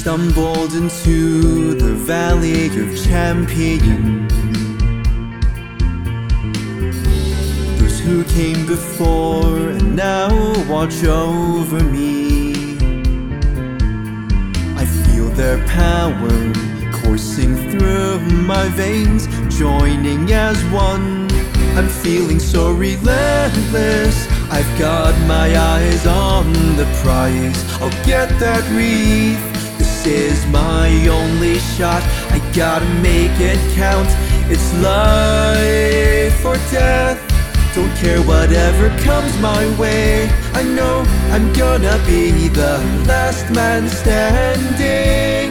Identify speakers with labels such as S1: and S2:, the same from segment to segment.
S1: stumbled into the valley of champion. Those who came before and now watch over me. I feel their power coursing through my veins, joining as one. I'm feeling so relentless. I've got my eyes on the prize. I'll get that wreath. This is my only shot. I gotta make it count. It's life or death. Don't care whatever comes my way. I know I'm gonna be the last man standing.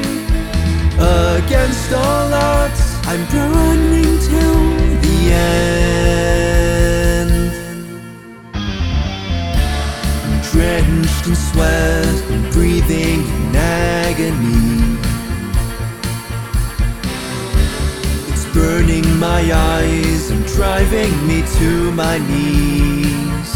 S1: Against all odds, I'm running till the end. I'm drenched in sweat breathing in agony. It's burning my eyes and driving me to my knees.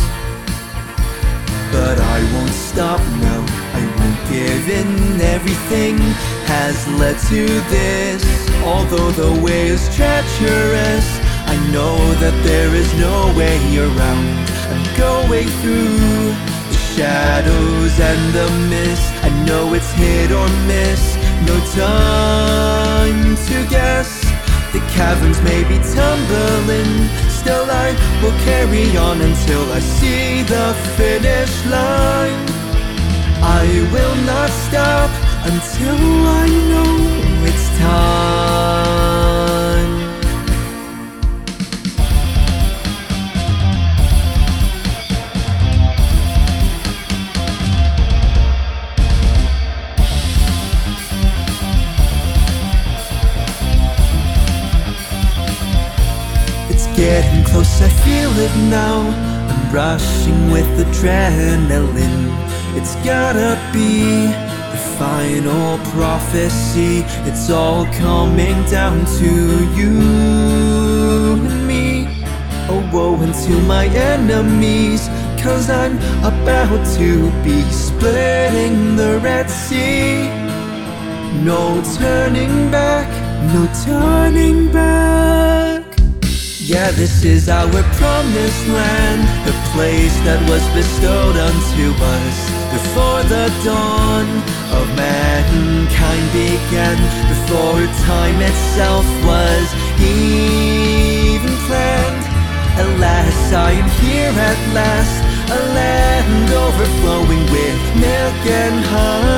S1: But I won't stop now, I won't give in. Everything has led to this. Although the way is treacherous, I know that there is no way around. I'm going through the shadows and the mist. I know it's hit or miss, no time to guess. The caverns may be tumbling, still I will carry on until I see the finish line. I will not stop until I know it's time. Getting close, I feel it now. I'm rushing with adrenaline. It's gotta be the final prophecy. It's all coming down to you and me. Oh, woe unto my enemies. Cause I'm about to be splitting the Red Sea. No turning back, no turning back. Yeah, this is our promised land, the place that was bestowed unto us before the dawn of mankind began, before time itself was even planned. Alas, I am here at last, a land overflowing with milk and honey.